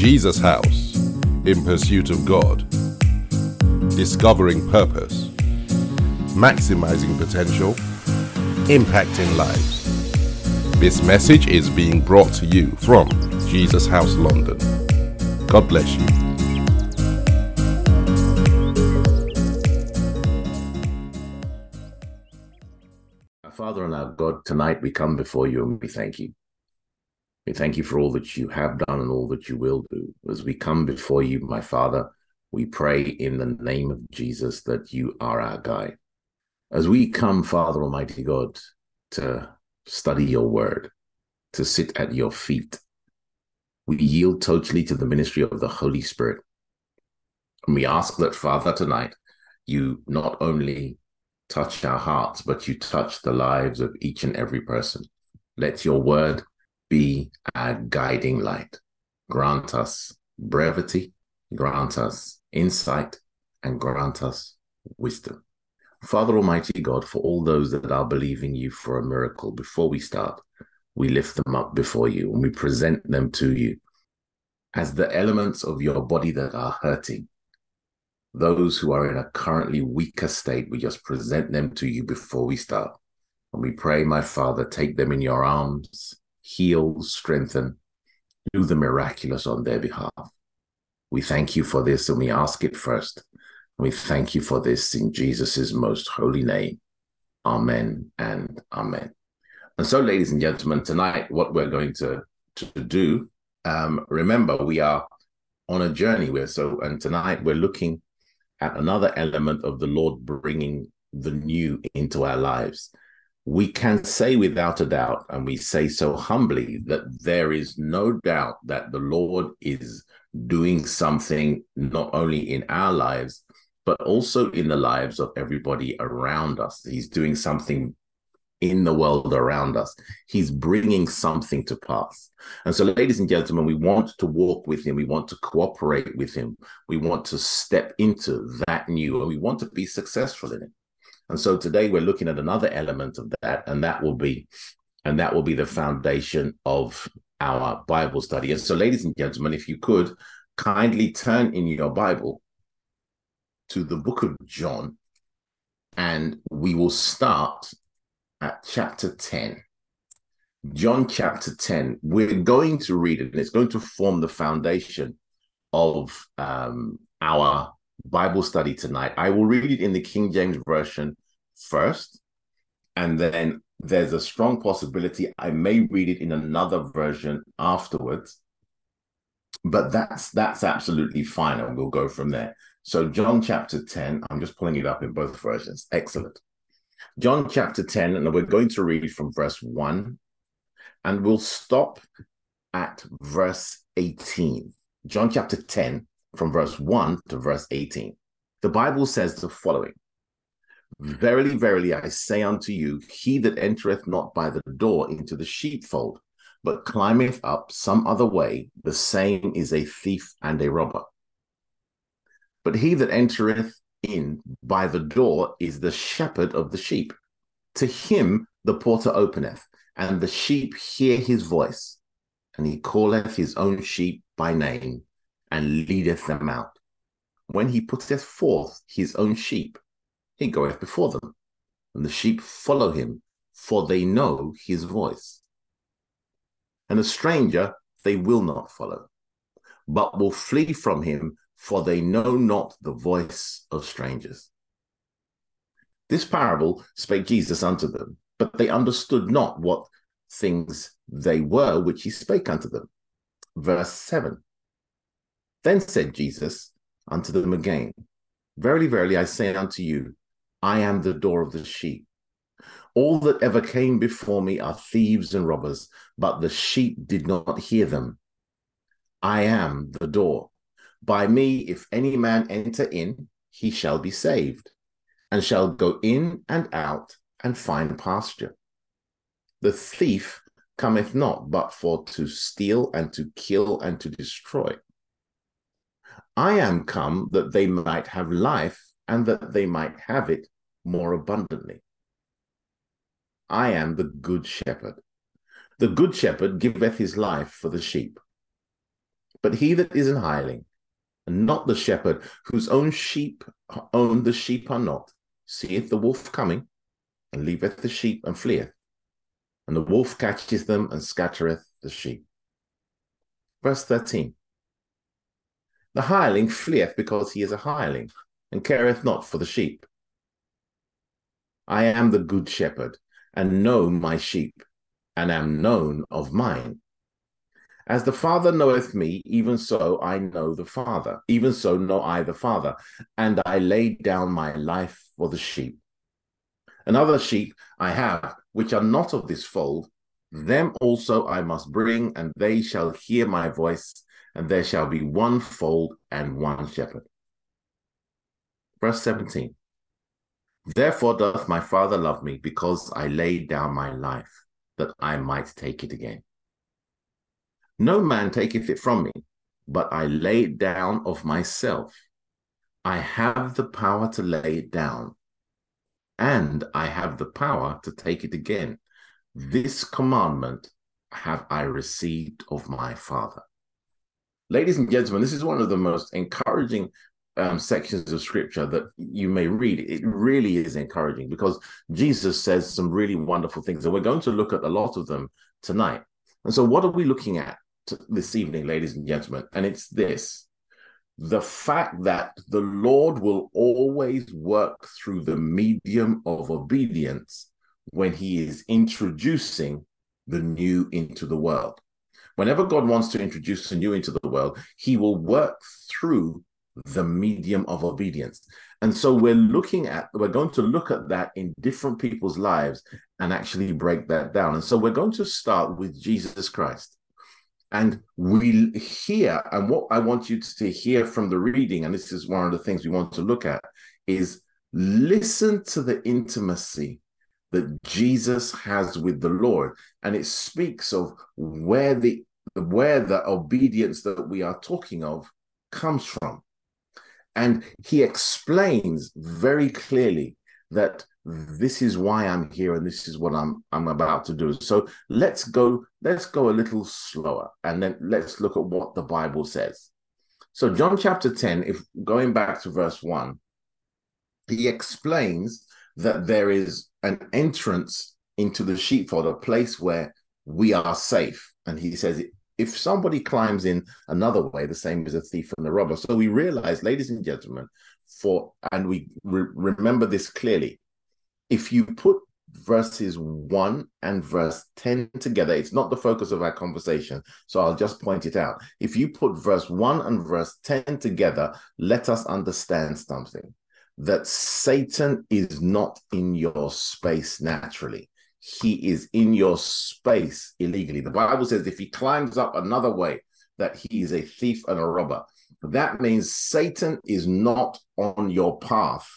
Jesus House in pursuit of God, discovering purpose, maximizing potential, impacting lives. This message is being brought to you from Jesus House London. God bless you. Our Father and our God, tonight we come before you and we thank you. We thank you for all that you have done and all that you will do. As we come before you, my Father, we pray in the name of Jesus that you are our guide. As we come, Father Almighty God, to study your word, to sit at your feet, we yield totally to the ministry of the Holy Spirit. And we ask that, Father, tonight, you not only touch our hearts, but you touch the lives of each and every person. Let your word be our guiding light. Grant us brevity, grant us insight, and grant us wisdom. Father Almighty God, for all those that are believing you for a miracle, before we start, we lift them up before you and we present them to you as the elements of your body that are hurting. Those who are in a currently weaker state, we just present them to you before we start. And we pray, my Father, take them in your arms, heal, strengthen, do the miraculous on their behalf. We thank you for this and we ask it first. We thank you for this in Jesus' most holy name. Amen and amen. And so, ladies and gentlemen, tonight, what we're going to, to do, um, remember, we are on a journey. We're so, and tonight we're looking at another element of the Lord bringing the new into our lives. We can say without a doubt, and we say so humbly, that there is no doubt that the Lord is doing something not only in our lives, but also in the lives of everybody around us. He's doing something in the world around us. He's bringing something to pass. And so, ladies and gentlemen, we want to walk with him. We want to cooperate with him. We want to step into that new, and we want to be successful in it. And so today we're looking at another element of that, and that will be, and that will be the foundation of our Bible study. And so, ladies and gentlemen, if you could kindly turn in your Bible to the book of John, and we will start at chapter 10. John chapter 10. We're going to read it, and it's going to form the foundation of um, our Bible study tonight. I will read it in the King James Version first, and then there's a strong possibility I may read it in another version afterwards. But that's that's absolutely fine, and we'll go from there. So John chapter 10, I'm just pulling it up in both versions. Excellent. John chapter 10, and we're going to read from verse 1, and we'll stop at verse 18. John chapter 10, from verse 1 to verse 18. The Bible says the following Verily, verily, I say unto you, he that entereth not by the door into the sheepfold, but climbeth up some other way, the same is a thief and a robber. But he that entereth in by the door is the shepherd of the sheep. To him the porter openeth, and the sheep hear his voice, and he calleth his own sheep by name, and leadeth them out. When he putteth forth his own sheep, he goeth before them, and the sheep follow him, for they know his voice. And a stranger they will not follow, but will flee from him, for they know not the voice of strangers. This parable spake Jesus unto them, but they understood not what things they were which he spake unto them. Verse 7 Then said Jesus unto them again, Verily, verily, I say unto you, I am the door of the sheep. All that ever came before me are thieves and robbers, but the sheep did not hear them. I am the door. By me, if any man enter in, he shall be saved, and shall go in and out and find pasture. The thief cometh not but for to steal and to kill and to destroy. I am come that they might have life and that they might have it more abundantly. I am the good shepherd. The good shepherd giveth his life for the sheep. But he that is an hireling, and not the shepherd, whose own sheep own the sheep are not, seeth the wolf coming, and leaveth the sheep and fleeth. And the wolf catcheth them and scattereth the sheep. Verse 13 The hireling fleeth because he is a hireling, and careth not for the sheep. I am the good shepherd, and know my sheep, and am known of mine. As the Father knoweth me, even so I know the Father. Even so know I the Father, and I lay down my life for the sheep. And other sheep I have, which are not of this fold, them also I must bring, and they shall hear my voice, and there shall be one fold and one shepherd. Verse 17 Therefore doth my Father love me, because I laid down my life, that I might take it again. No man taketh it from me, but I lay it down of myself. I have the power to lay it down, and I have the power to take it again. This commandment have I received of my Father. Ladies and gentlemen, this is one of the most encouraging um, sections of scripture that you may read. It really is encouraging because Jesus says some really wonderful things, and we're going to look at a lot of them tonight. And so, what are we looking at this evening, ladies and gentlemen? And it's this the fact that the Lord will always work through the medium of obedience when he is introducing the new into the world. Whenever God wants to introduce a new into the world, he will work through the medium of obedience. And so we're looking at, we're going to look at that in different people's lives and actually break that down. And so we're going to start with Jesus Christ. And we hear, and what I want you to hear from the reading, and this is one of the things we want to look at, is listen to the intimacy that Jesus has with the Lord. And it speaks of where the where the obedience that we are talking of comes from. And he explains very clearly that this is why I'm here and this is what I'm I'm about to do. So let's go let's go a little slower and then let's look at what the Bible says. So John chapter 10 if going back to verse 1 he explains that there is an entrance into the sheepfold a place where we are safe. And he says if somebody climbs in another way the same as a thief and a robber. So we realize ladies and gentlemen for and we re- remember this clearly if you put verses 1 and verse 10 together it's not the focus of our conversation. So i'll just point it out. If you put verse 1 and verse 10 together let us understand something that satan is not in your space naturally he is in your space illegally the bible says if he climbs up another way that he is a thief and a robber that means satan is not on your path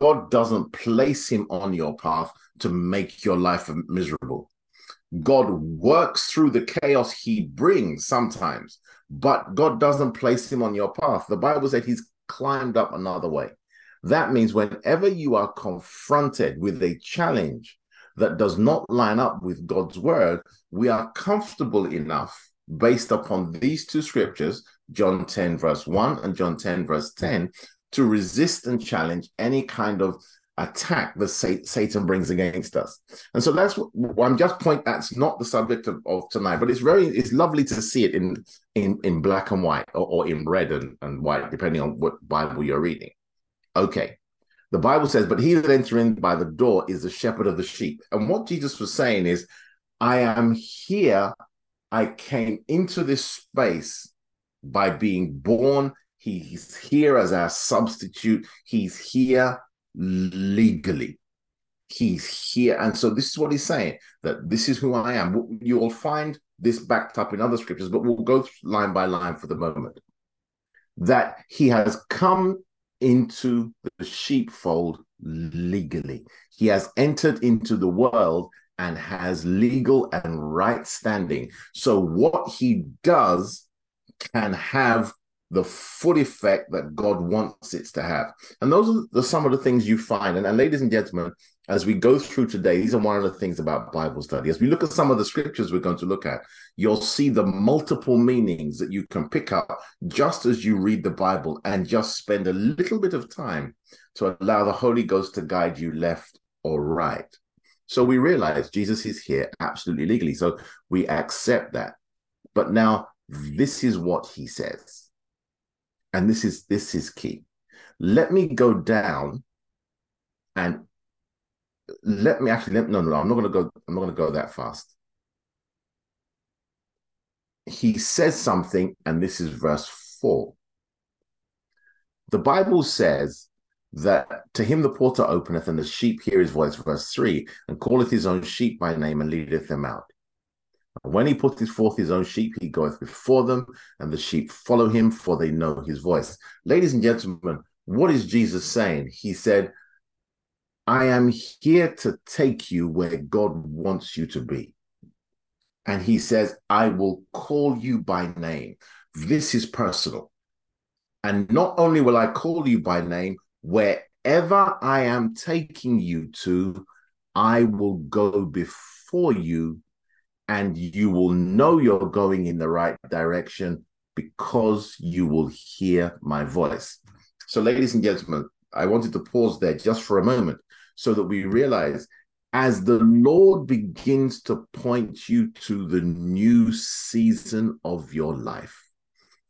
God doesn't place him on your path to make your life miserable. God works through the chaos he brings sometimes, but God doesn't place him on your path. The Bible said he's climbed up another way. That means whenever you are confronted with a challenge that does not line up with God's word, we are comfortable enough based upon these two scriptures, John 10, verse 1 and John 10, verse 10, to resist and challenge any kind of attack that Satan brings against us. And so that's what I'm just point. That's not the subject of, of, tonight, but it's very it's lovely to see it in in in black and white or, or in red and, and white, depending on what Bible you're reading. Okay. The Bible says, but he that enter in by the door is the shepherd of the sheep. And what Jesus was saying is, I am here. I came into this space by being born He's here as our substitute. He's here legally. He's here. And so this is what he's saying that this is who I am. You will find this backed up in other scriptures, but we'll go line by line for the moment. That he has come into the sheepfold legally. He has entered into the world and has legal and right standing. So what he does can have the full effect that God wants it to have. And those are the, some of the things you find. And, and ladies and gentlemen, as we go through today, these are one of the things about Bible study. As we look at some of the scriptures we're going to look at, you'll see the multiple meanings that you can pick up just as you read the Bible and just spend a little bit of time to allow the Holy Ghost to guide you left or right. So we realize Jesus is here absolutely legally. So we accept that. But now this is what he says. And this is this is key. Let me go down and let me actually let, no no, no i'm not going to go i'm not going to go that fast. He says something and this is verse 4 the bible says that to him the porter openeth and the sheep hear his voice verse 3 and calleth his own sheep by name and leadeth them out. When he putteth forth his own sheep he goeth before them and the sheep follow him for they know his voice. Ladies and gentlemen what is jesus saying? He said I am here to take you where God wants you to be. And he says, I will call you by name. This is personal. And not only will I call you by name, wherever I am taking you to, I will go before you and you will know you're going in the right direction because you will hear my voice. So, ladies and gentlemen, I wanted to pause there just for a moment so that we realize as the Lord begins to point you to the new season of your life,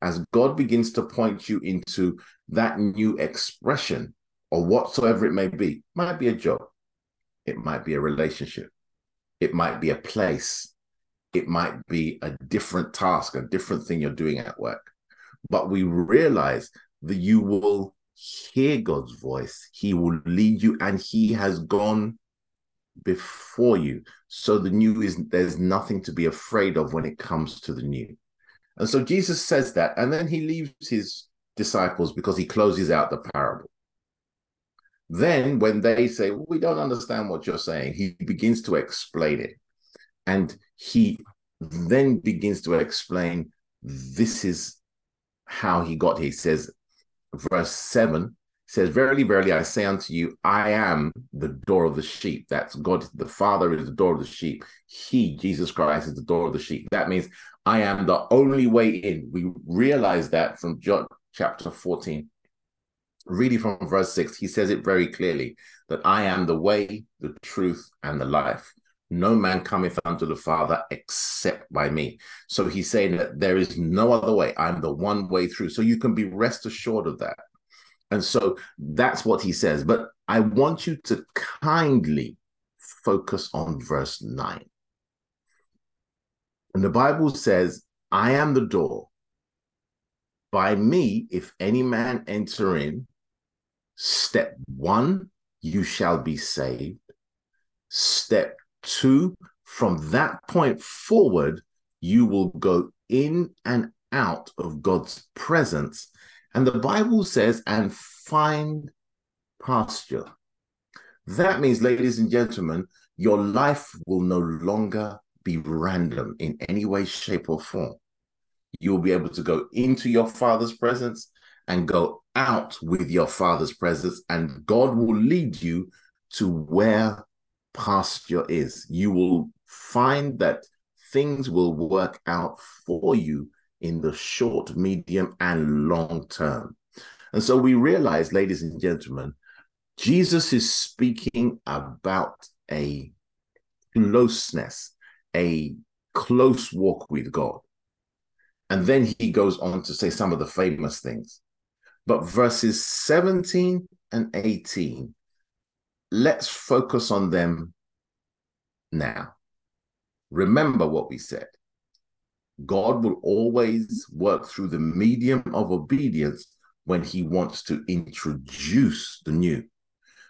as God begins to point you into that new expression or whatsoever it may be, might be a job, it might be a relationship, it might be a place, it might be a different task, a different thing you're doing at work. But we realize that you will hear God's voice, He will lead you, and He has gone before you. So the new is there's nothing to be afraid of when it comes to the new. And so Jesus says that, and then he leaves his disciples because he closes out the parable. Then, when they say, well, We don't understand what you're saying, he begins to explain it. And he then begins to explain this is how he got here. He says, verse 7 says, Verily, verily, I say unto you, I am the door of the sheep. That's God, the Father is the door of the sheep. He, Jesus Christ, is the door of the sheep. That means I am the only way in. We realize that from John chapter 14. Really, from verse 6, he says it very clearly that I am the way, the truth, and the life. No man cometh unto the Father except by me. So he's saying that there is no other way. I'm the one way through. So you can be rest assured of that. And so that's what he says. But I want you to kindly focus on verse 9. And the Bible says, I am the door. By me, if any man enter in, step one, you shall be saved. Step Two, from that point forward, you will go in and out of God's presence. And the Bible says, and find pasture. That means, ladies and gentlemen, your life will no longer be random in any way, shape, or form. You'll be able to go into your Father's presence and go out with your Father's presence, and God will lead you to where pasture is. You will find that things will work out for you in the short, medium, and long term. And so we realize, ladies and gentlemen, Jesus is speaking about a closeness, a close walk with God. And then he goes on to say some of the famous things. But verses 17 and 18 let's focus on them now. Remember what we said. God will always work through the medium of obedience when he wants to introduce the new.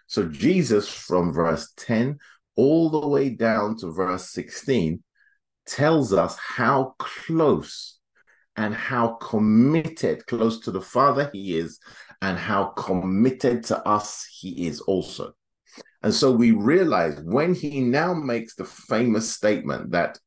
So, Jesus, from verse 10 all the way down to verse 16, tells us how close and how committed, close to the Father he is, and how committed to us he is also. And so we realize when he now makes the famous statement that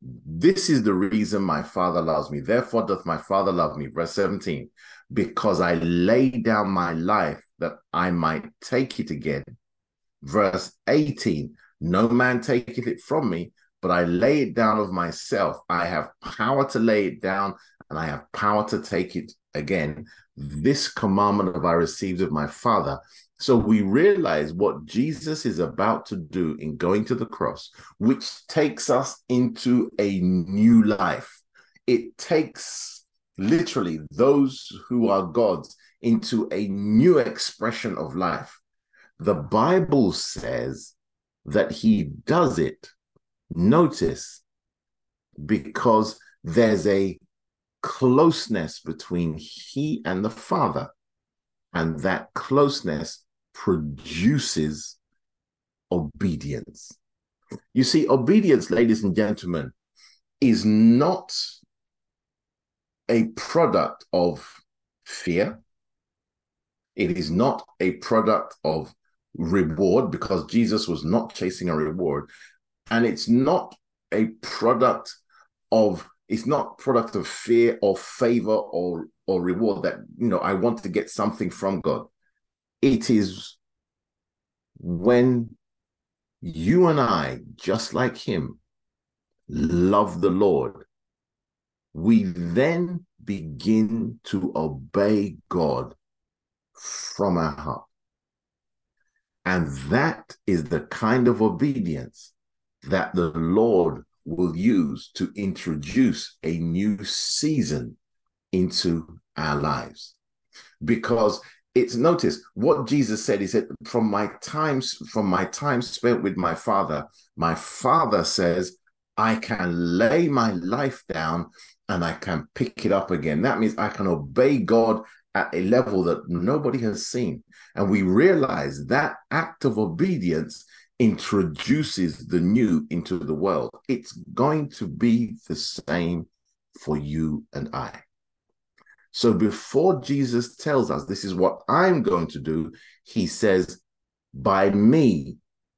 this is the reason my father loves me. Therefore doth my father love me. Verse 17, because I lay down my life that I might take it again. Verse 18 No man taketh it from me, but I lay it down of myself. I have power to lay it down, and I have power to take it again. This commandment have I received of my Father. So we realize what Jesus is about to do in going to the cross, which takes us into a new life. It takes literally those who are God's into a new expression of life. The Bible says that he does it, notice, because there's a closeness between he and the Father. And that closeness produces obedience. You see, obedience, ladies and gentlemen, is not a product of fear. It is not a product of reward because Jesus was not chasing a reward. And it's not a product of it's not product of fear or favor or or reward that you know I want to get something from God. It is when you and I, just like him, love the Lord, we then begin to obey God from our heart. And that is the kind of obedience that the Lord will use to introduce a new season into our lives. Because it's notice what Jesus said. He said, From my times, from my time spent with my father, my father says, I can lay my life down and I can pick it up again. That means I can obey God at a level that nobody has seen. And we realize that act of obedience introduces the new into the world. It's going to be the same for you and I. So before Jesus tells us this is what I'm going to do, he says, by me,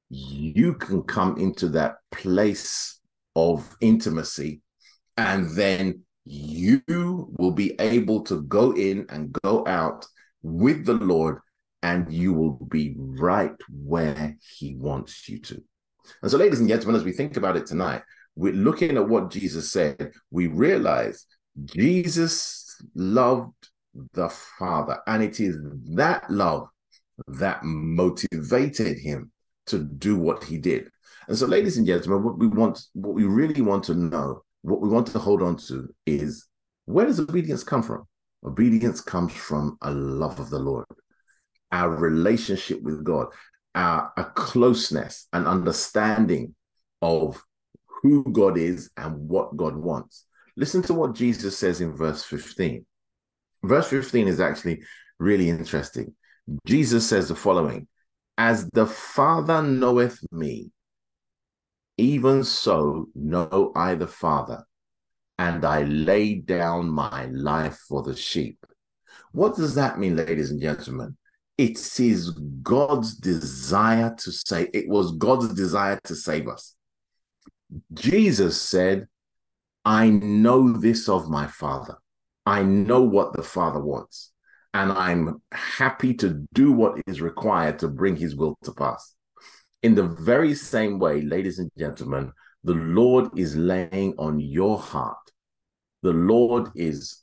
you can come into that place of intimacy and then you will be able to go in and go out with the Lord, and you will be right where He wants you to. And so, ladies and gentlemen, as we think about it tonight, we're looking at what Jesus said, we realize Jesus loved the Father, and it is that love that motivated him to do what he did. And so, ladies and gentlemen, what we want, what we really want to know what we want to hold on to is where does obedience come from? Obedience comes from a love of the Lord, our relationship with God, our a closeness and understanding of who God is and what God wants. Listen to what Jesus says in verse 15. Verse 15 is actually really interesting. Jesus says the following As the Father knoweth me, even so know I the Father, and I lay down my life for the sheep. What does that mean, ladies and gentlemen? It is God's desire to say, it was God's desire to save us. Jesus said, I know this of my Father. I know what the Father wants, and I'm happy to do what is required to bring his will to pass. In the very same way, ladies and gentlemen, the Lord is laying on your heart. The Lord is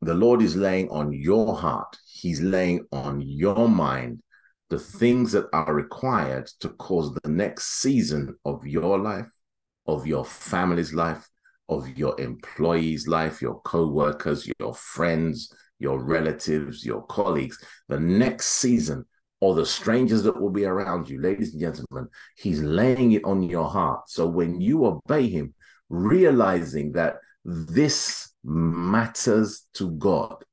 the Lord is laying on your heart. He's laying on your mind the things that are required to cause the next season of your life, of your family's life, of your employees' life, your co-workers, your friends, your relatives, your colleagues, the next season or the strangers that will be around you, ladies and gentlemen, he's laying it on your heart. So when you obey him, realizing that this matters to God,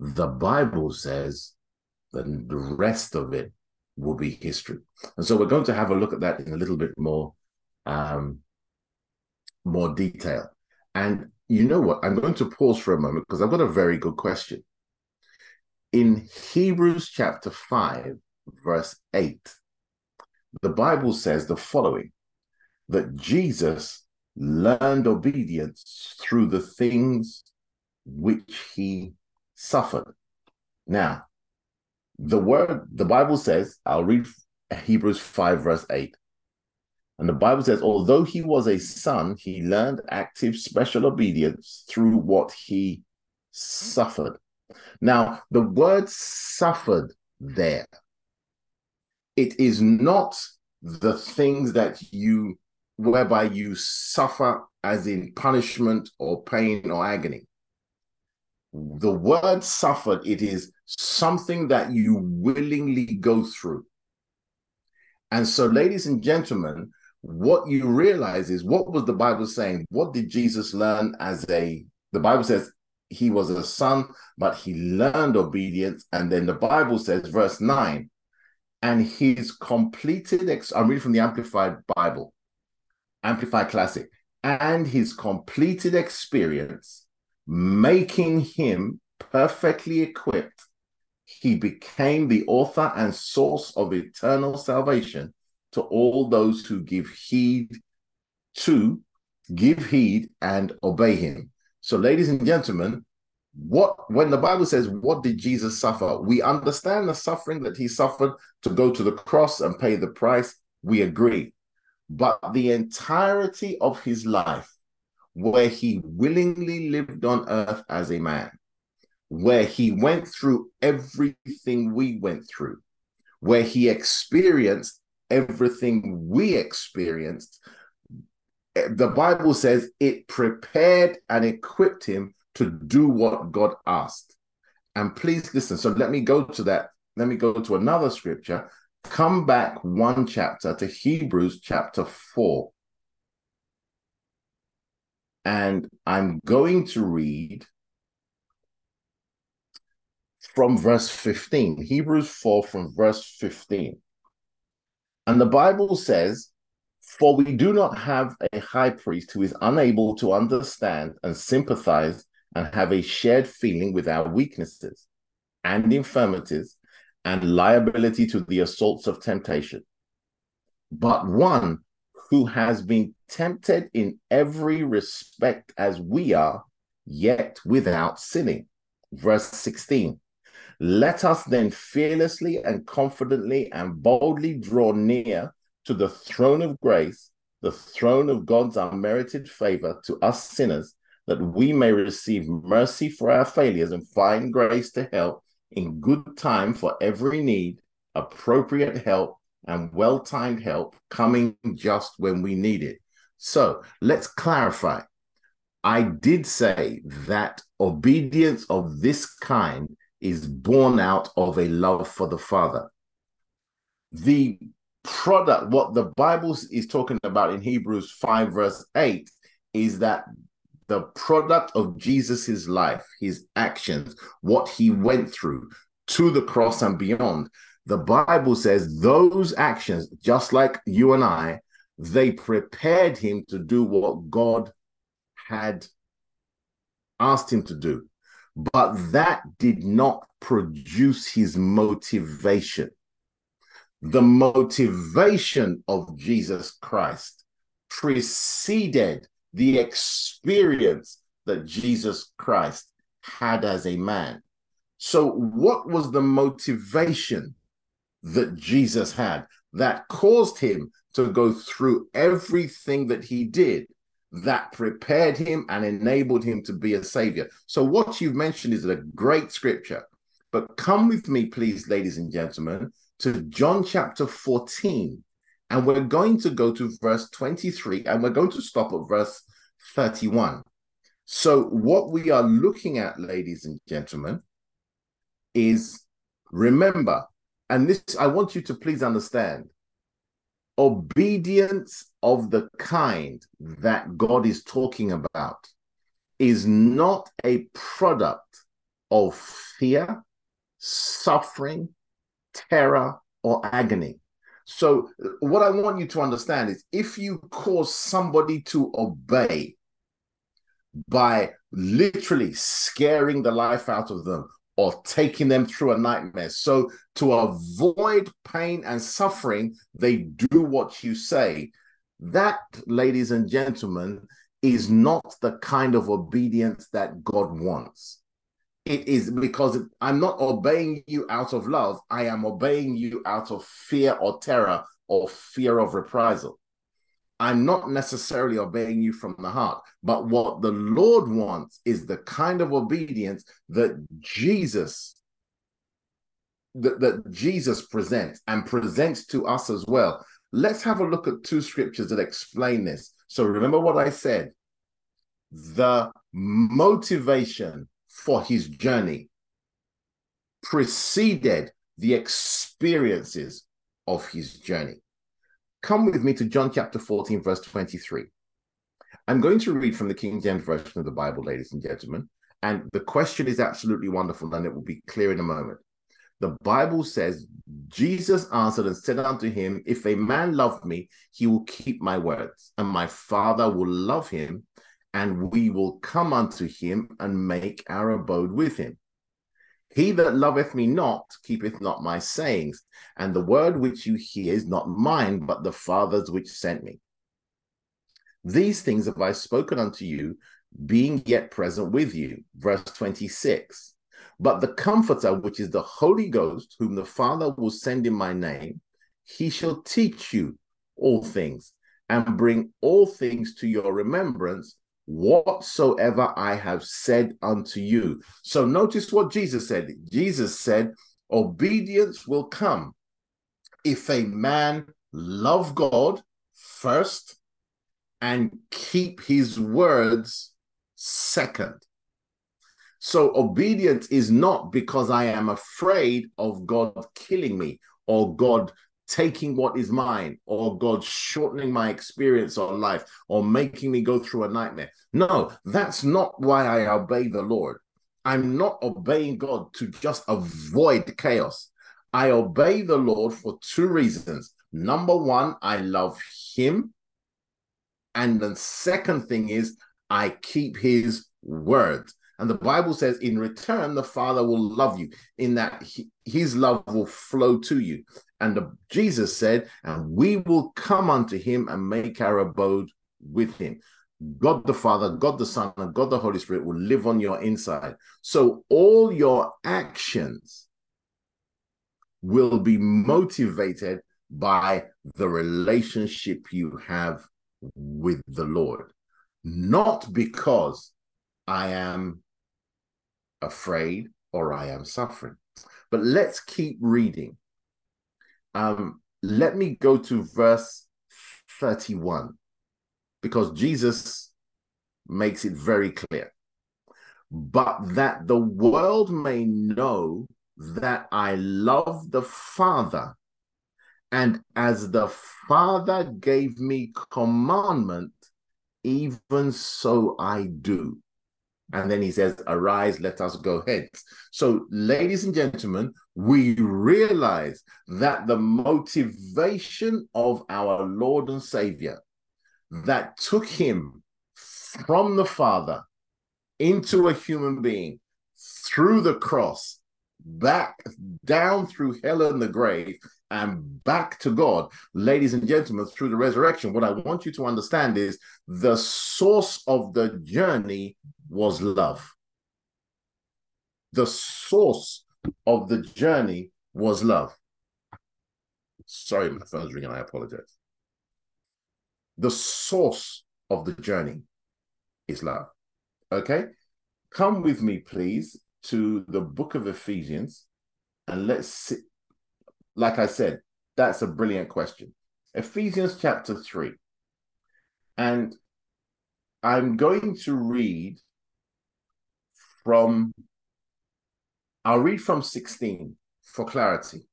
the Bible says that the rest of it will be history. And so we're going to have a look at that in a little bit more um, more detail. And you know what? I'm going to pause for a moment because I've got a very good question in Hebrews chapter 5, verse 8, the Bible says the following that Jesus learned obedience through the things which he suffered. Now, the word, the Bible says, I'll read Hebrews 5, verse 8. And the Bible says, although he was a son, he learned active special obedience through what he suffered. Now, the word suffered there, it is not the things that you, whereby you suffer as in punishment or pain or agony. The word suffered, it is something that you willingly go through. And so, ladies and gentlemen, what you realize is what was the Bible saying? What did Jesus learn as a, the Bible says he was a son, but he learned obedience. And then the Bible says, verse 9, and he's completed, ex- I'm reading from the Amplified Bible, Amplified Classic, and his completed experience, making him perfectly equipped, he became the author and source of eternal salvation to all those who give heed to, give heed and obey him. So, ladies and gentlemen, what when the Bible says, What did Jesus suffer? We understand the suffering that he suffered to go to the cross and pay the price. We agree. But the entirety of his life, where he willingly lived on earth as a man, where he went through everything we went through, where he experienced everything we experienced, eh, the Bible says it prepared and equipped him to do what God asked. And please listen. So let me go to that. Let me go to another scripture. Come back one chapter to Hebrews chapter 4. And I'm going to read from verse 15, Hebrews 4 from verse 15. And the Bible says, For we do not have a high priest who is unable to understand and sympathize and have a shared feeling with our weaknesses and infirmities and liability to the assaults of temptation, but one who has been tempted in every respect as we are, yet without sinning. Verse 16. Let us then fearlessly and confidently and boldly draw near to the throne of grace, the throne of God's unmerited favor to us sinners, that we may receive mercy for our failures and find grace to help in good time for every need, appropriate help, and well timed help coming just when we need it. So let's clarify. I did say that obedience of this kind is born out of a love for the Father. The product, what the Bible is talking about in Hebrews 5, verse 8, is that the product of Jesus's life, his actions, what he went through to the cross and beyond. The Bible says those actions, just like you and I, they prepared him to do what God had asked him to do. But that did not produce his motivation. The motivation of Jesus Christ preceded the experience that Jesus Christ had as a man. So, what was the motivation that Jesus had that caused him to go through everything that he did that prepared him and enabled him to be a savior? So, what you've mentioned is a great scripture. But come with me, please, ladies and gentlemen, to John chapter 14 and we're going to go to verse 23 and we're going to stop at verse 31. So, what we are looking at, ladies and gentlemen, is remember, and this I want you to please understand obedience of the kind that God is talking about is not a product of fear, suffering, terror, or agony. So, what I want you to understand is if you cause somebody to obey by literally scaring the life out of them or taking them through a nightmare. So, to avoid pain and suffering, they do what you say. That, ladies and gentlemen, is not the kind of obedience that God wants. It is because I'm not obeying you out of love. I am obeying you out of fear or terror or fear of reprisal. I'm not necessarily obeying you from the heart, but what the Lord wants is the kind of obedience that Jesus that, that Jesus presents and presents to us as well. Let's have a look at two scriptures that explain this. So remember what I said. The motivation for his journey preceded the experiences of his journey. Come with me to John chapter 14, verse 23. I'm going to read from the King James Version of the Bible, ladies and gentlemen. And the question is absolutely wonderful, and it will be clear in a moment. The Bible says, Jesus answered and said unto him, If a man love me, he will keep my words, and my Father will love him, and we will come unto him and make our abode with him. He that loveth me not keepeth not my sayings, and the word which you hear is not mine, but the Father's which sent me. These things have I spoken unto you, being yet present with you. Verse 26. But the Comforter, which is the Holy Ghost, whom the Father will send in my name, he shall teach you all things and bring all things to your remembrance whatsoever I have said unto you. So notice what Jesus said. Jesus said, Obedience will come if a man love God first and keep his words second. So obedience is not because I am afraid of God killing me or God taking what is mine or God shortening my experience on life or making me go through a nightmare. No, that's not why I obey the Lord. I'm not obeying God to just avoid chaos. I obey the Lord for two reasons. Number one, I love Him. And the second thing is, I keep His word. And the Bible says, in return, the Father will love you, in that his love will flow to you. And the, Jesus said, and we will come unto him and make our abode with him. God the Father, God the Son, and God the Holy Spirit will live on your inside. So all your actions will be motivated by the relationship you have with the Lord, not because I am afraid or I am suffering. But let's keep reading. Um, let me go to verse 31 because Jesus makes it very clear. But that the world may know that I love the Father, and as the Father gave me commandment, even so I do. And then he says, Arise, let us go hence. So, ladies and gentlemen, we realize that the motivation of our Lord and Savior that took him from the Father into a human being through the cross, back down through hell and the grave, and back to God. Ladies and gentlemen, through the resurrection, what I want you to understand is the source of the journey was love. The source of the journey was love. Sorry, my phone's ringing. I apologize. The source of the journey is love. Okay? Come with me, please, to the book of Ephesians and let's see. Like I said, that's a brilliant question. Ephesians chapter 3. And I'm going to read from, I'll read from 16 for clarity.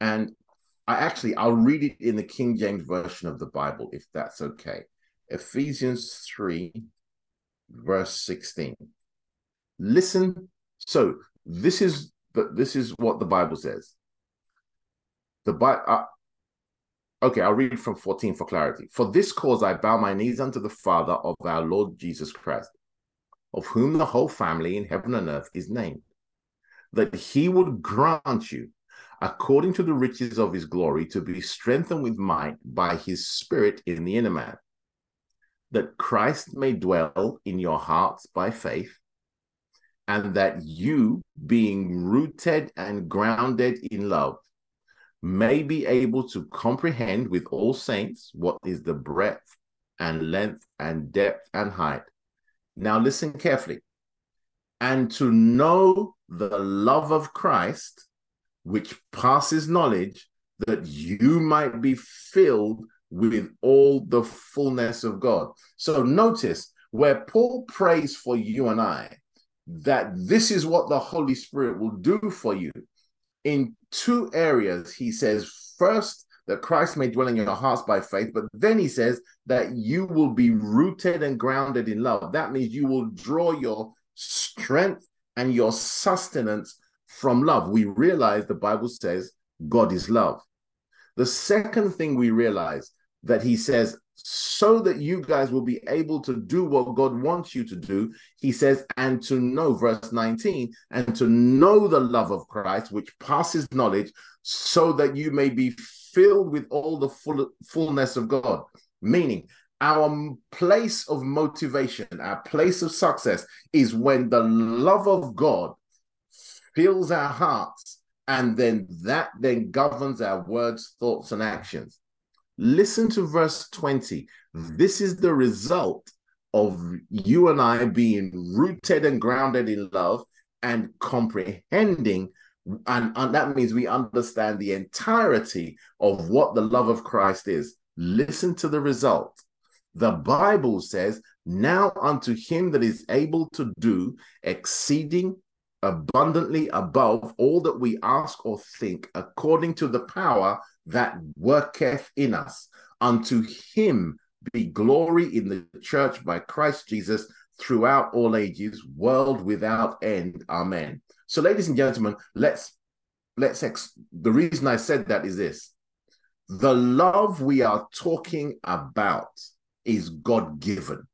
And I actually, I'll read it in the King James Version of the Bible, if that's okay. Ephesians 3, verse 16. Listen. So this is but this is what the Bible says. The Bible. Uh, okay, I'll read from 14 for clarity. For this cause I bow my knees unto the Father of our Lord Jesus Christ, of whom the whole family in heaven and earth is named, that he would grant you, according to the riches of his glory, to be strengthened with might by his Spirit in the inner man, that Christ may dwell in your hearts by faith, and that you, being rooted and grounded in love, may be able to comprehend with all saints what is the breadth and length and depth and height. Now, listen carefully. And to know the love of Christ, which passes knowledge, that you might be filled with all the fullness of God. So, notice where Paul prays for you and I that this is what the Holy Spirit will do for you. In two areas, he says, first, that Christ may dwell in your hearts by faith, but then he says that you will be rooted and grounded in love. That means you will draw your strength and your sustenance from love. We realize the Bible says God is love. The second thing we realize that he says, so that you guys will be able to do what God wants you to do, he says, and to know, verse 19, and to know the love of Christ, which passes knowledge, so that you may be filled with all the full, fullness of God. Meaning, our place of motivation, our place of success is when the love of God fills our hearts, and then that then governs our words, thoughts, and actions. Listen to verse 20. This is the result of you and I being rooted and grounded in love and comprehending. And, and that means we understand the entirety of what the love of Christ is. Listen to the result. The Bible says, Now unto him that is able to do exceeding abundantly above all that we ask or think, according to the power that worketh in us. Unto him be glory in the church by Christ Jesus throughout all ages, world without end. Amen. So, ladies and gentlemen, let's let's ex- the reason I said that is this the love we are talking about is God given.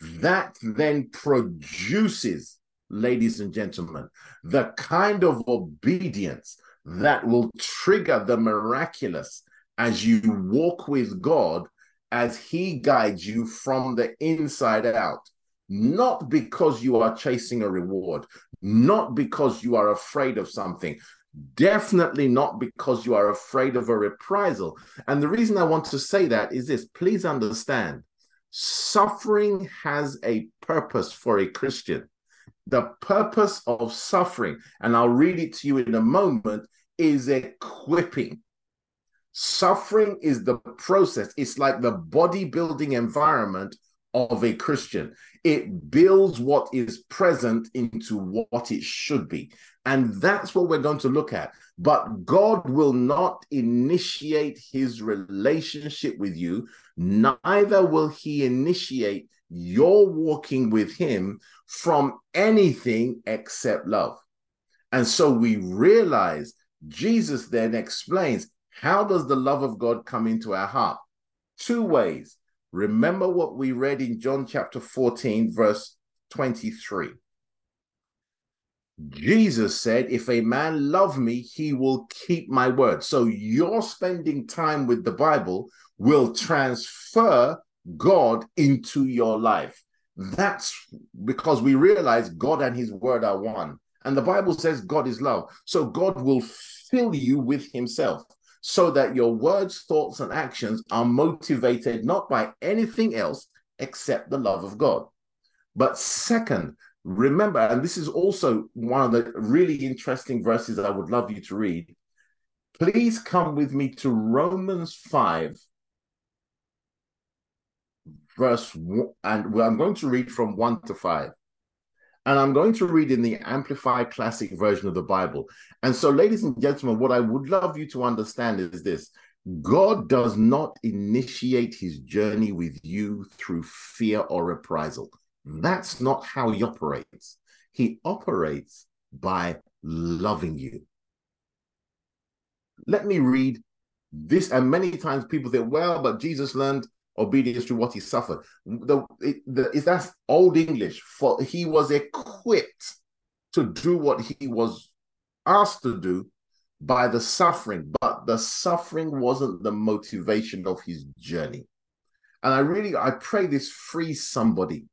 That then produces, ladies and gentlemen, the kind of obedience that will trigger the miraculous as you walk with God as He guides you from the inside out. Not because you are chasing a reward, not because you are afraid of something, definitely not because you are afraid of a reprisal. And the reason I want to say that is this please understand suffering has a purpose for a Christian the purpose of suffering, and I'll read it to you in a moment, is equipping. Suffering is the process, it's like the bodybuilding environment of a Christian. It builds what is present into what it should be. And that's what we're going to look at. But God will not initiate his relationship with you, neither will he initiate your walking with him from anything except love. And so we realize Jesus then explains how does the love of God come into our heart? Two ways. Remember what we read in John chapter 14, verse 23. Jesus said, If a man love me, he will keep my word. So your spending time with the Bible will transfer God into your life. That's because we realize God and his word are one. And the Bible says God is love. So God will fill you with himself so that your words, thoughts, and actions are motivated not by anything else except the love of God. But second, remember, and this is also one of the really interesting verses I would love you to read. Please come with me to Romans 5, verse one, and I'm going to read from one to five. And I'm going to read in the Amplified Classic version of the Bible. And so, ladies and gentlemen, what I would love you to understand is this God does not initiate his journey with you through fear or reprisal. That's not how he operates. He operates by loving you. Let me read this. And many times people say, well, but Jesus learned obedience to what he suffered. The, the, is that old English for he was equipped to do what he was asked to do by the suffering, but the suffering wasn't the motivation of his journey. And I really I pray this frees somebody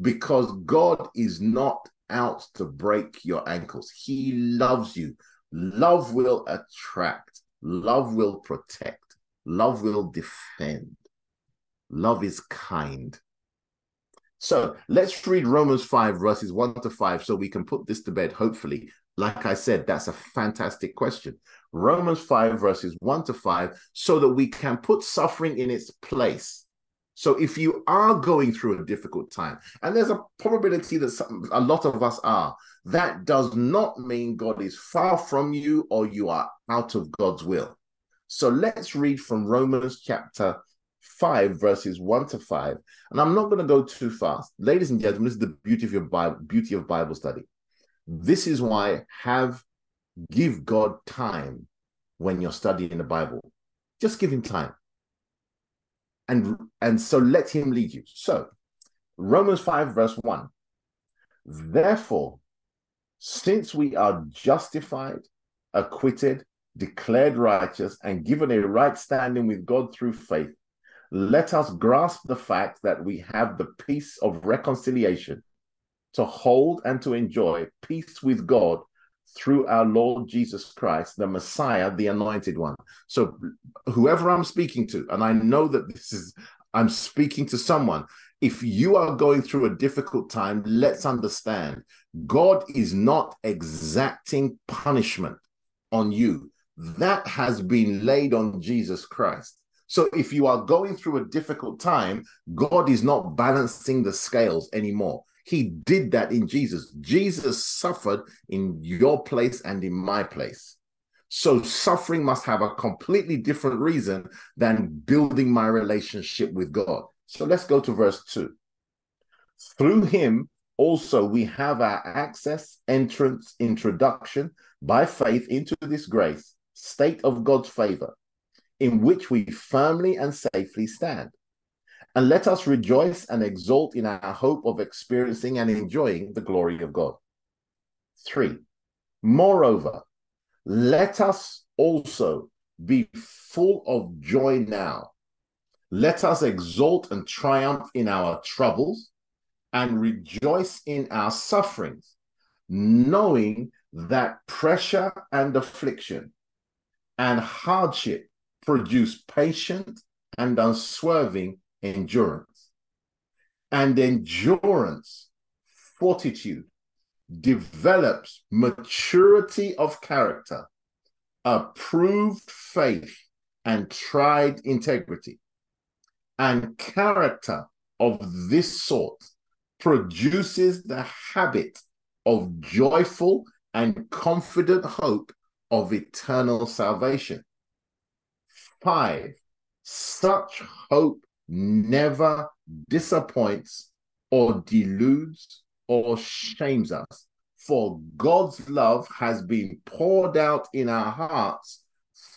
because God is not out to break your ankles. He loves you. Love will attract, love will protect, love will defend. Love is kind. So let's read Romans 5, verses 1 to 5, so we can put this to bed, hopefully. Like I said, that's a fantastic question. Romans 5, verses 1 to 5, so that we can put suffering in its place. So if you are going through a difficult time, and there's a probability that some, a lot of us are, that does not mean God is far from you or you are out of God's will. So let's read from Romans chapter 5, verses 1 to 5. And I'm not going to go too fast. Ladies and gentlemen, this is the beauty of your Bible, beauty of Bible study. This is why have give God time when you're studying the Bible. Just give him time. And and so let him lead you. So Romans 5, verse 1. Therefore, since we are justified, acquitted, declared righteous, and given a right standing with God through faith, let us grasp the fact that we have the peace of reconciliation to hold and to enjoy peace with God through our Lord Jesus Christ, the Messiah, the anointed one. So, whoever I'm speaking to, and I know that this is, I'm speaking to someone. If you are going through a difficult time, let's understand God is not exacting punishment on you. That has been laid on Jesus Christ. So if you are going through a difficult time, God is not balancing the scales anymore. He did that in Jesus. Jesus suffered in your place and in my place. So suffering must have a completely different reason than building my relationship with God. So let's go to verse 2. Through him also we have our access, entrance, introduction by faith into this grace, state of God's favor in which we firmly and safely stand. And let us rejoice and exult in our hope of experiencing and enjoying the glory of God. Three, moreover, let us also be full of joy now. Let us exult and triumph in our troubles and rejoice in our sufferings, knowing that pressure and affliction and hardship produce patient and unswerving endurance. And endurance, fortitude, develops maturity of character, approved faith, and tried integrity. And character of this sort produces the habit of joyful and confident hope of eternal salvation. Five, such hope never disappoints or deludes or shames us. For God's love has been poured out in our hearts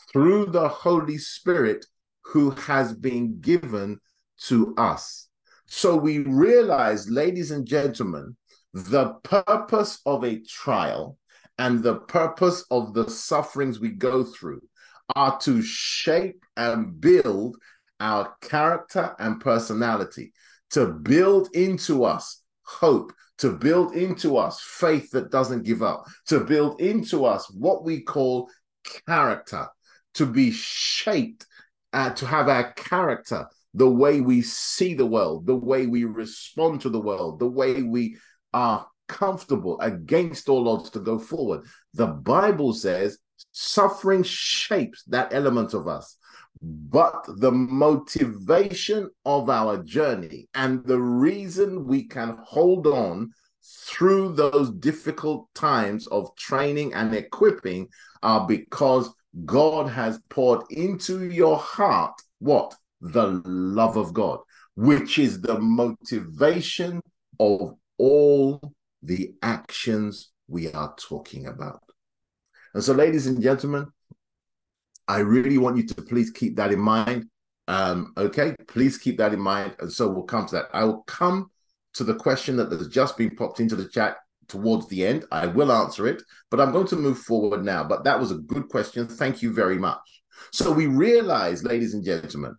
through the Holy Spirit who has been given to us. So we realize, ladies and gentlemen, the purpose of a trial and the purpose of the sufferings we go through are to shape and build our character and personality, to build into us hope, to build into us faith that doesn't give up, to build into us what we call character, to be shaped, uh, to have our character, the way we see the world, the way we respond to the world, the way we are comfortable against all odds to go forward. The Bible says Suffering shapes that element of us. But the motivation of our journey and the reason we can hold on through those difficult times of training and equipping are because God has poured into your heart what? The love of God, which is the motivation of all the actions we are talking about. And so, ladies and gentlemen, I really want you to please keep that in mind. Um, okay, please keep that in mind. And so we'll come to that. I will come to the question that has just been popped into the chat towards the end. I will answer it, but I'm going to move forward now. But that was a good question. Thank you very much. So we realize, ladies and gentlemen,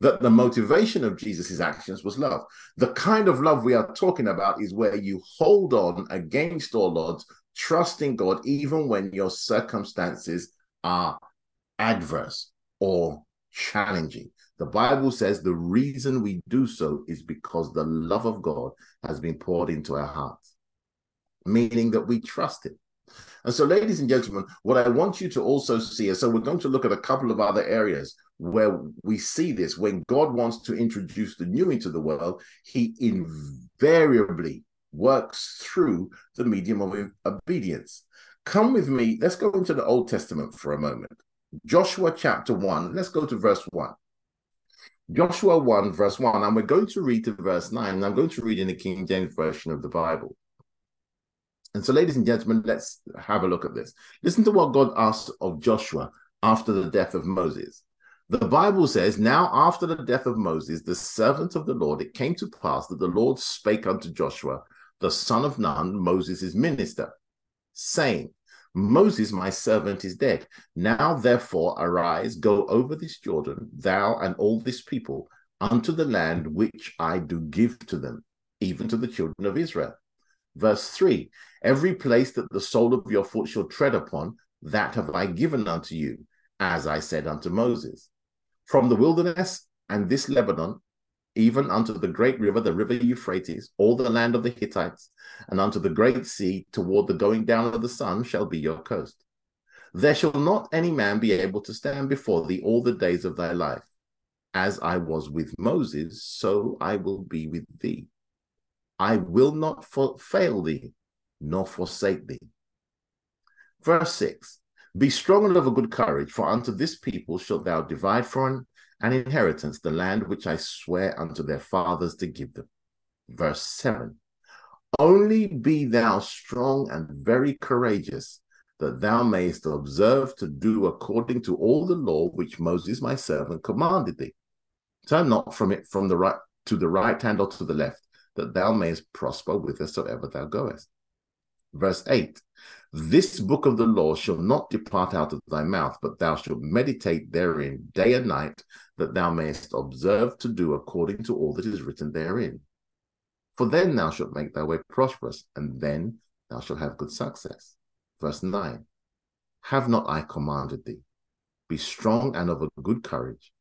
that the motivation of Jesus' actions was love. The kind of love we are talking about is where you hold on against all odds, trusting God even when your circumstances are adverse or challenging. The Bible says the reason we do so is because the love of God has been poured into our hearts, meaning that we trust Him. And so, ladies and gentlemen, what I want you to also see is so we're going to look at a couple of other areas where we see this. When God wants to introduce the new into the world, he invariably works through the medium of obedience. Come with me, let's go into the Old Testament for a moment. Joshua chapter 1, let's go to verse 1. Joshua 1, verse 1, and we're going to read to verse 9, and I'm going to read in the King James Version of the Bible. And so, ladies and gentlemen, let's have a look at this. Listen to what God asked of Joshua after the death of Moses. The Bible says, Now after the death of Moses, the servant of the Lord, it came to pass that the Lord spake unto Joshua, the son of Nun, Moses' minister, saying, Moses, my servant, is dead. Now therefore arise, go over this Jordan, thou and all this people, unto the land which I do give to them, even to the children of Israel. Verse 3 Every place that the sole of your foot shall tread upon, that have I given unto you, as I said unto Moses. From the wilderness and this Lebanon, even unto the great river, the river Euphrates, all the land of the Hittites, and unto the great sea, toward the going down of the sun, shall be your coast. There shall not any man be able to stand before thee all the days of thy life. As I was with Moses, so I will be with thee. I will not fail thee, nor forsake thee. Verse 6 Be strong and of a good courage, for unto this people shalt thou divide for an, an inheritance the land which I swear unto their fathers to give them. Verse 7 Only be thou strong and very courageous, that thou mayest observe to do according to all the law which Moses my servant commanded thee. Turn not from it from the right to the right hand or to the left that thou mayest prosper whithersoever thou goest. Verse 8 This book of the law shall not depart out of thy mouth, but thou shalt meditate therein day and night, that thou mayest observe to do according to all that is written therein. For then thou shalt make thy way prosperous, and then thou shalt have good success. Verse 9 Have not I commanded thee? Be strong and of a good courage.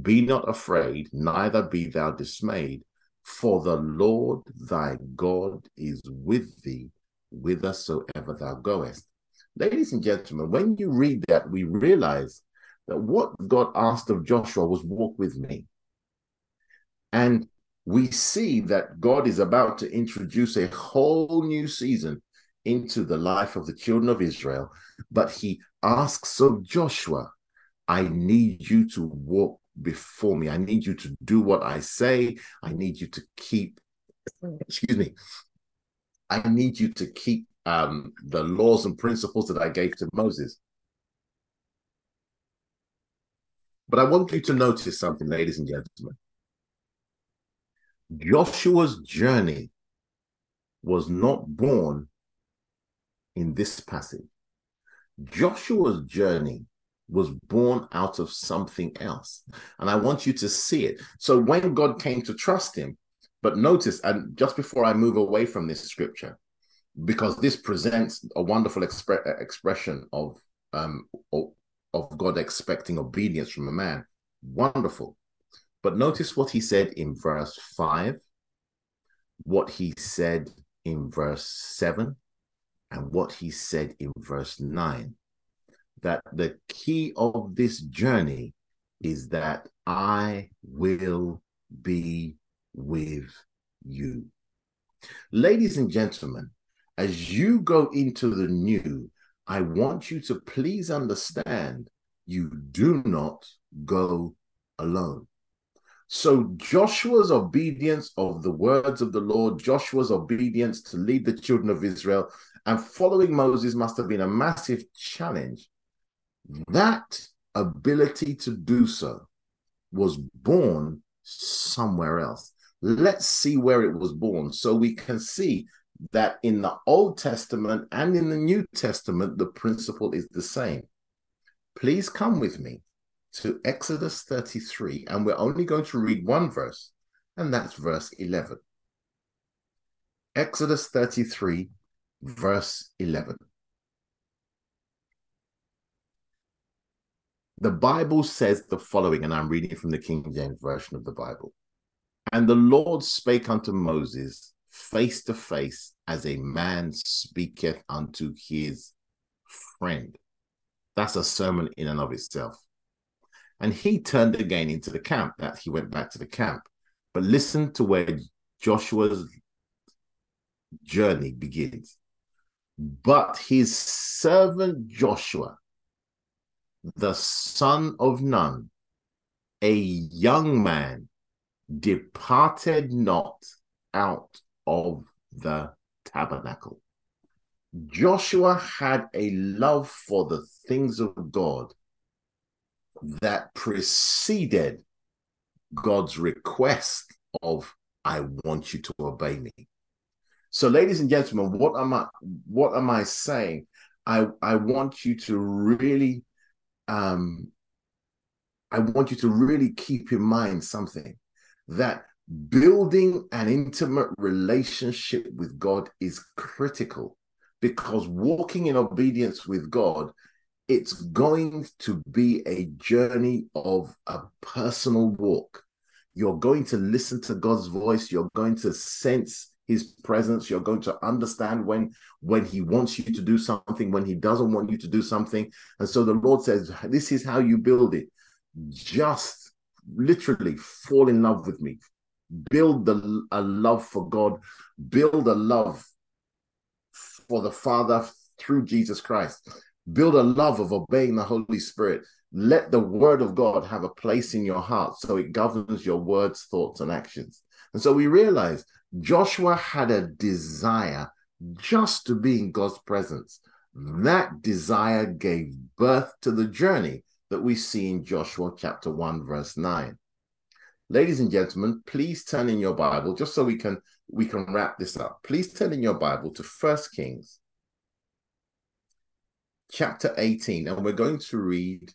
Be not afraid, neither be thou dismayed, for the Lord thy God is with thee whithersoever thou goest. Ladies and gentlemen, when you read that, we realize that what God asked of Joshua was walk with me. And we see that God is about to introduce a whole new season into the life of the children of Israel. But he asks of Joshua, I need you to walk before me. I need you to do what I say. I need you to keep, excuse me, I need you to keep um, the laws and principles that I gave to Moses. But I want you to notice something, ladies and gentlemen. Joshua's journey was not born in this passage. Joshua's journey was born out of something else. And I want you to see it. So when God came to trust him, but notice, and just before I move away from this scripture, because this presents a wonderful expre- expression of, um, of God expecting obedience from a man. Wonderful. But notice what he said in verse 5, what he said in verse 7, and what he said in verse 9 that the key of this journey is that I will be with you. Ladies and gentlemen, as you go into the new, I want you to please understand you do not go alone. So Joshua's obedience of the words of the Lord, Joshua's obedience to lead the children of Israel, and following Moses must have been a massive challenge that ability to do so was born somewhere else. Let's see where it was born so we can see that in the Old Testament and in the New Testament, the principle is the same. Please come with me to Exodus 33, and we're only going to read one verse, and that's verse 11. Exodus 33, verse 11. The Bible says the following, and I'm reading from the King James Version of the Bible. And the Lord spake unto Moses face to face as a man speaketh unto his friend. That's a sermon in and of itself. And he turned again into the camp, that he went back to the camp. But listen to where Joshua's journey begins. But his servant Joshua, the son of Nun, a young man, departed not out of the tabernacle. Joshua had a love for the things of God that preceded God's request of, I want you to obey me. So, ladies and gentlemen, what am I what am I saying? I, I want you to really um I want you to really keep in mind something that building an intimate relationship with God is critical because walking in obedience with God it's going to be a journey of a personal walk. You're going to listen to God's voice. You're going to sense his presence. You're going to understand when when he wants you to do something when he doesn't want you to do something. And so the lord says this is how you build it. Just literally fall in love with me build the, a love for God, build a love for the Father through Jesus Christ, build a love of obeying the Holy Spirit. Let the word of God have a place in your heart so it governs your words, thoughts, and actions. And so we realize Joshua had a desire just to be in God's presence. That desire gave birth to the journey that we see in Joshua chapter 1, verse 9 ladies and gentlemen please turn in your bible just so we can we can wrap this up. Please turn in your bible to first kings chapter 18 and we're going to read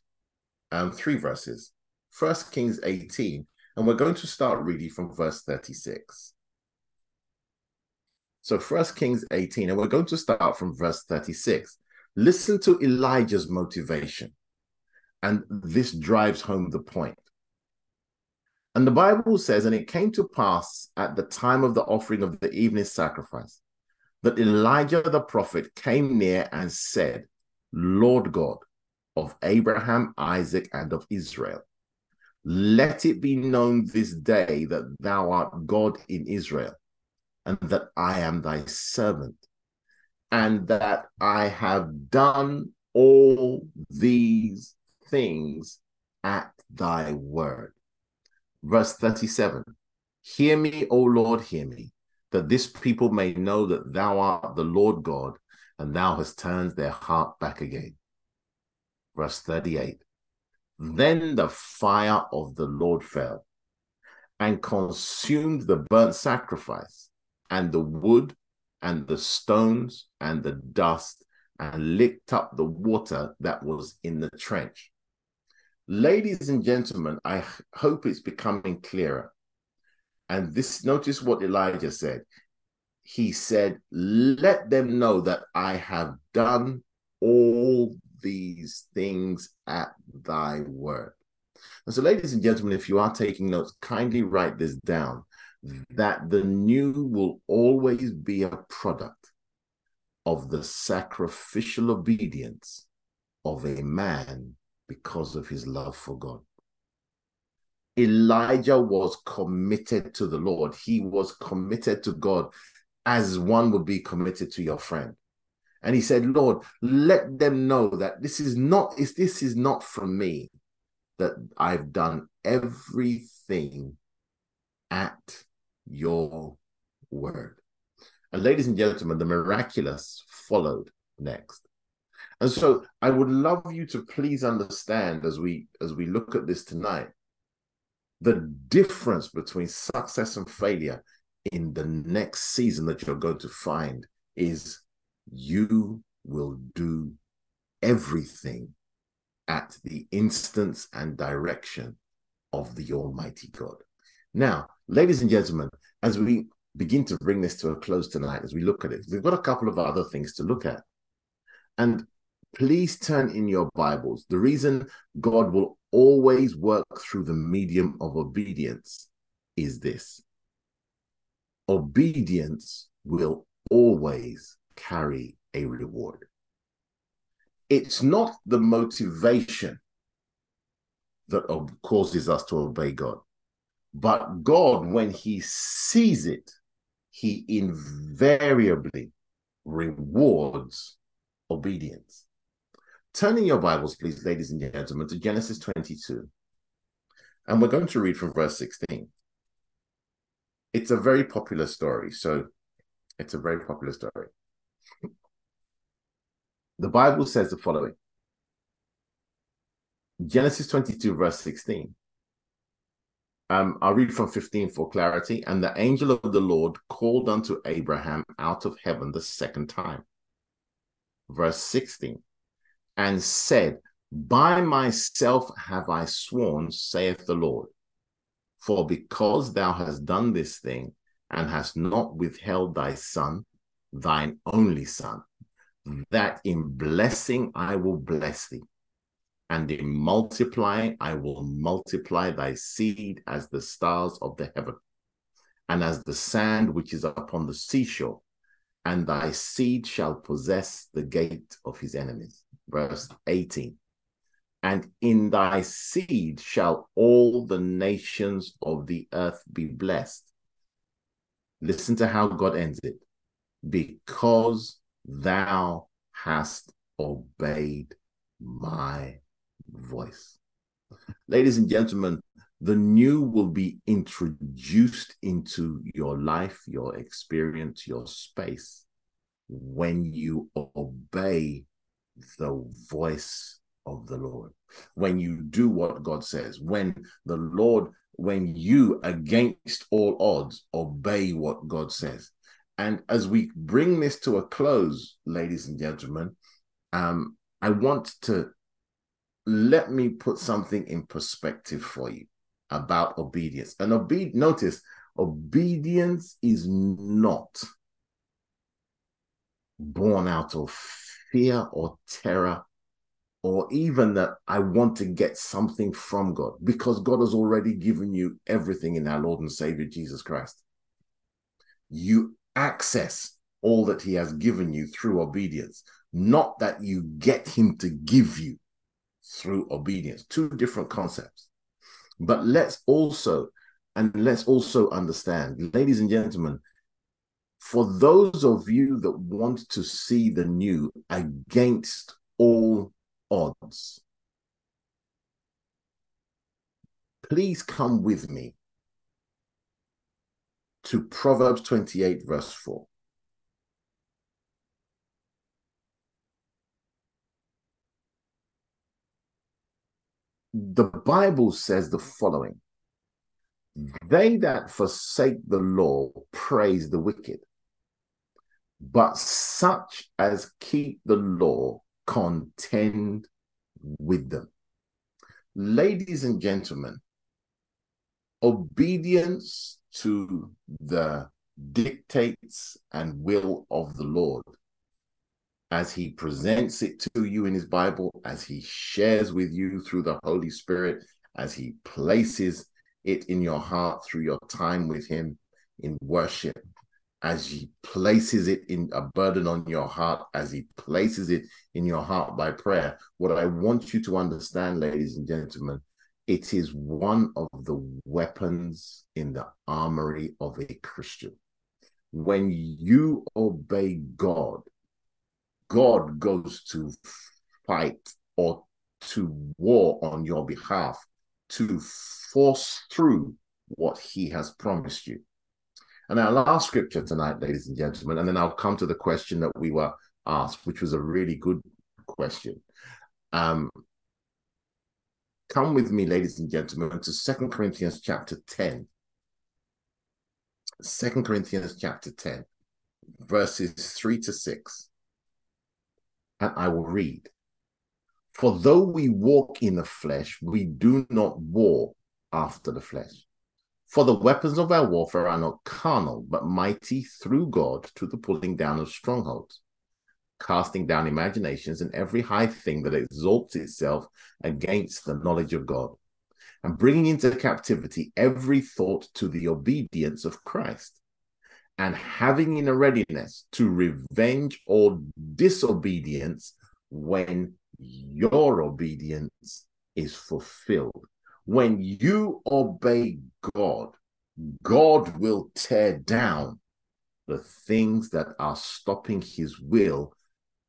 um, three verses. First kings 18 and we're going to start reading from verse 36 so first kings 18 and we're going to start from verse 36 listen to elijah's motivation and this drives home the point. and the Bible says, and it came to pass at the time of the offering of the evening sacrifice that Elijah the prophet came near and said, Lord God of Abraham, Isaac, and of Israel, let it be known this day that thou art God in Israel, and that I am thy servant, and that I have done all these things at thy word. Verse 37 Hear me, O Lord, hear me, that this people may know that thou art the Lord God, and thou hast turned their heart back again. Verse 38 Then the fire of the Lord fell and consumed the burnt sacrifice, and the wood, and the stones, and the dust, and licked up the water that was in the trench. Ladies and gentlemen, I hope it's becoming clearer. And this, notice what Elijah said. He said, Let them know that I have done all these things at thy word. And so, ladies and gentlemen, if you are taking notes, kindly write this down that the new will always be a product of the sacrificial obedience of a man because of his love for God. Elijah was committed to the Lord. He was committed to God as one would be committed to your friend. And he said, Lord, let them know that this is not is this is not from me, that I've done everything at your word. And ladies and gentlemen, the miraculous followed next. And so I would love you to please understand as we as we look at this tonight the difference between success and failure in the next season that you're going to find is you will do everything at the instance and direction of the Almighty God. Now, ladies and gentlemen, as we begin to bring this to a close tonight, as we look at it, we've got a couple of other things to look at. And please turn in your Bibles. The reason God will always work through the medium of obedience is this obedience will always carry a reward. It's not the motivation that causes us to obey God, but God, when He sees it, He invariably rewards obedience. Turning your Bibles, please, ladies and gentlemen, to Genesis 22. And we're going to read from verse 16. It's a very popular story. So it's a very popular story. The Bible says the following Genesis 22, verse 16. Um, I'll read from 15 for clarity. And the angel of the Lord called unto Abraham out of heaven the second time. Verse 16. And said, By myself have I sworn, saith the Lord. For because thou hast done this thing, and hast not withheld thy son, thine only son, that in blessing I will bless thee, and in multiplying I will multiply thy seed as the stars of the heaven, and as the sand which is upon the seashore, and thy seed shall possess the gate of his enemies. Verse 18. And in thy seed shall all the nations of the earth be blessed. Listen to how God ends it. Because thou hast obeyed my voice. Ladies and gentlemen, the new will be introduced into your life, your experience, your space when you obey the voice of the Lord. When you do what God says, when the Lord, when you, against all odds, obey what God says. And as we bring this to a close, ladies and gentlemen, um, I want to let me put something in perspective for you about obedience. And obe- notice, obedience is not born out of fear or terror or even that I want to get something from God because God has already given you everything in our Lord and Savior Jesus Christ. You access all that He has given you through obedience, not that you get Him to give you through obedience. Two different concepts. But let's also, and let's also understand, ladies and gentlemen, for those of you that want to see the new against all odds, please come with me to Proverbs 28, verse 4. The Bible says the following They that forsake the law praise the wicked, but such as keep the law contend with them. Ladies and gentlemen, obedience to the dictates and will of the Lord as he presents it to you in his Bible, as he shares with you through the Holy Spirit, as he places it in your heart through your time with him in worship as he places it in a burden on your heart, as he places it in your heart by prayer. What I want you to understand, ladies and gentlemen, it is one of the weapons in the armory of a Christian. When you obey God, God goes to fight or to war on your behalf to force through what he has promised you. And our last scripture tonight, ladies and gentlemen, and then I'll come to the question that we were asked, which was a really good question. Um, come with me, ladies and gentlemen, to Second Corinthians chapter 10. 2 Corinthians chapter 10, verses 3 to 6. And I will read. For though we walk in the flesh, we do not war after the flesh. For the weapons of our warfare are not carnal, but mighty through God to the pulling down of strongholds, casting down imaginations and every high thing that exalts itself against the knowledge of God, and bringing into captivity every thought to the obedience of Christ, and having in a readiness to revenge all disobedience when your obedience is fulfilled. When you obey God, God will tear down the things that are stopping his will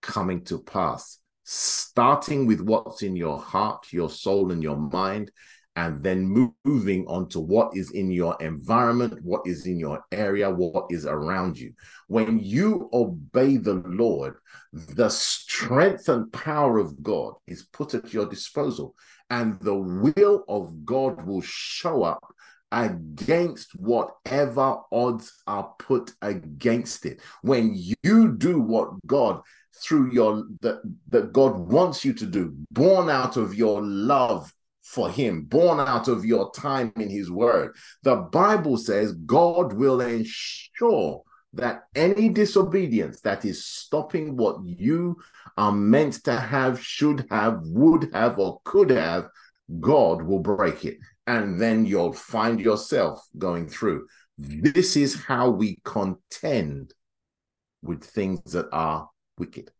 coming to pass, starting with what's in your heart, your soul, and your mind, and then moving on to what is in your environment, what is in your area, what is around you. When you obey the Lord, the strength and power of God is put at your disposal, and the will of God will show up against whatever odds are put against it. When you do what God through your that, that God wants you to do, born out of your love for him, born out of your time in his word. The Bible says God will ensure that any disobedience that is stopping what you are meant to have, should have, would have, or could have, God will break it. And then you'll find yourself going through. This is how we contend with things that are wicked.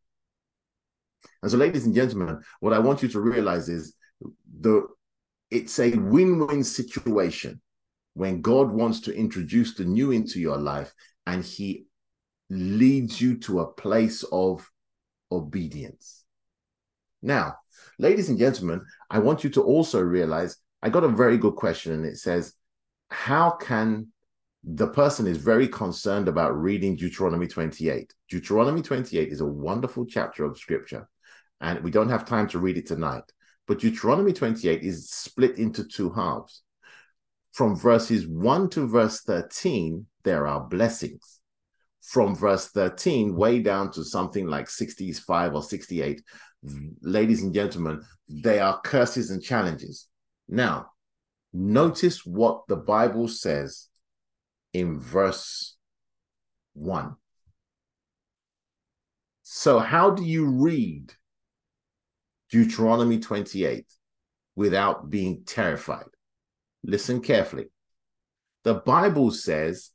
And so, ladies and gentlemen, what I want you to realize is the it's a win-win situation when God wants to introduce the new into your life and he leads you to a place of obedience. Now, ladies and gentlemen, I want you to also realize I got a very good question and it says how can the person is very concerned about reading Deuteronomy 28. Deuteronomy 28 is a wonderful chapter of scripture and we don't have time to read it tonight. But Deuteronomy 28 is split into two halves. From verses 1 to verse 13, there are blessings. From verse 13 way down to something like 65 or 68, ladies and gentlemen, they are curses and challenges. Now, notice what the Bible says in verse 1. So, how do you read Deuteronomy 28 without being terrified. Listen carefully. The Bible says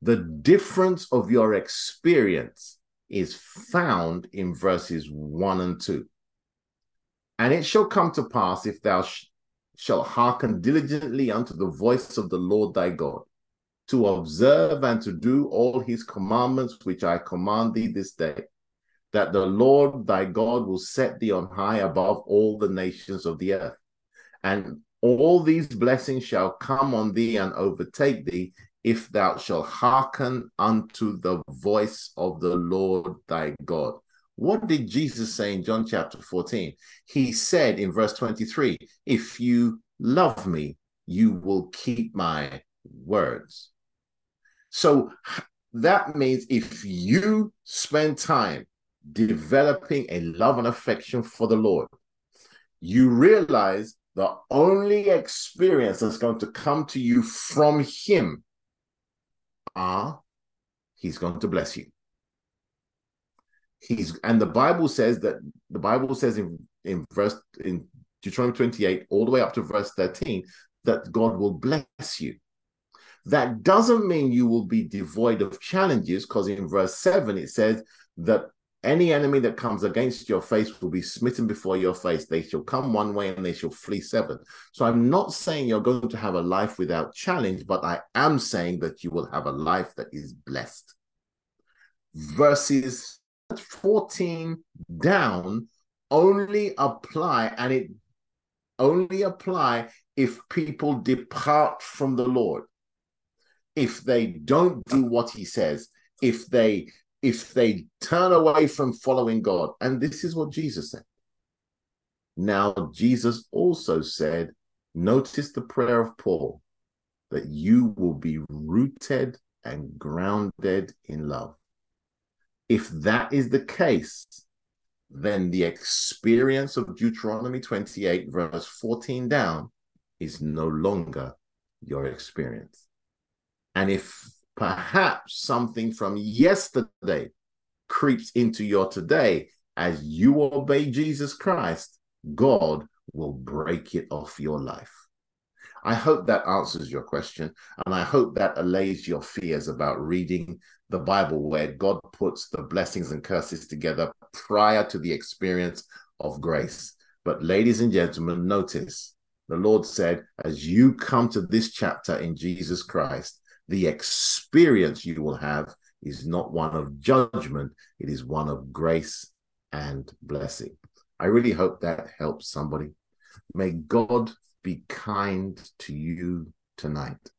the difference of your experience is found in verses 1 and 2. And it shall come to pass if thou sh- shalt hearken diligently unto the voice of the Lord thy God, to observe and to do all his commandments which I command thee this day, that the Lord thy God will set thee on high above all the nations of the earth. And all these blessings shall come on thee and overtake thee if thou shalt hearken unto the voice of the Lord thy God. What did Jesus say in John chapter 14? He said in verse 23 If you love me, you will keep my words. So that means if you spend time developing a love and affection for the Lord, you realize the only experience that's going to come to you from Him are He's going to bless you. He's and the Bible says that the Bible says in, in verse in Deuteronomy 28, all the way up to verse 13, that God will bless you. That doesn't mean you will be devoid of challenges, because in verse 7 it says that any enemy that comes against your face will be smitten before your face. They shall come one way and they shall flee seven. So I'm not saying you're going to have a life without challenge, but I am saying that you will have a life that is blessed. Verses 14 down only apply, and it only apply if people depart from the Lord. If they don't do what he says, if they if they turn away from following God. And this is what Jesus said. Now, Jesus also said, notice the prayer of Paul, that you will be rooted and grounded in love. If that is the case, then the experience of Deuteronomy 28, verse 14 down, is no longer your experience. And if perhaps something from yesterday creeps into your today as you obey Jesus Christ, God will break it off your life. I hope that answers your question. And I hope that allays your fears about reading the Bible, where God puts the blessings and curses together prior to the experience of grace. But, ladies and gentlemen, notice the Lord said, as you come to this chapter in Jesus Christ, the experience you will have is not one of judgment, it is one of grace and blessing. I really hope that helps somebody. May God be kind to you tonight.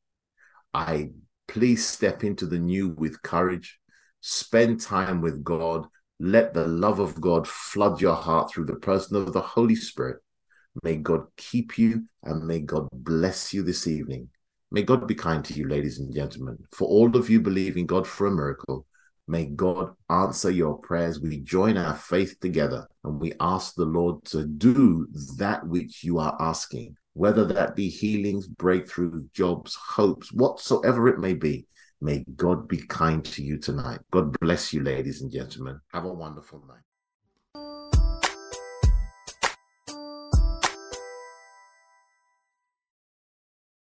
I please step into the new with courage, spend time with God, let the love of God flood your heart through the person of the Holy Spirit. May God keep you and may God bless you this evening. May God be kind to you, ladies and gentlemen. For all of you believing God for a miracle, May God answer your prayers. We join our faith together and we ask the Lord to do that which you are asking, whether that be healings, breakthroughs, jobs, hopes, whatsoever it may be. May God be kind to you tonight. God bless you, ladies and gentlemen. Have a wonderful night.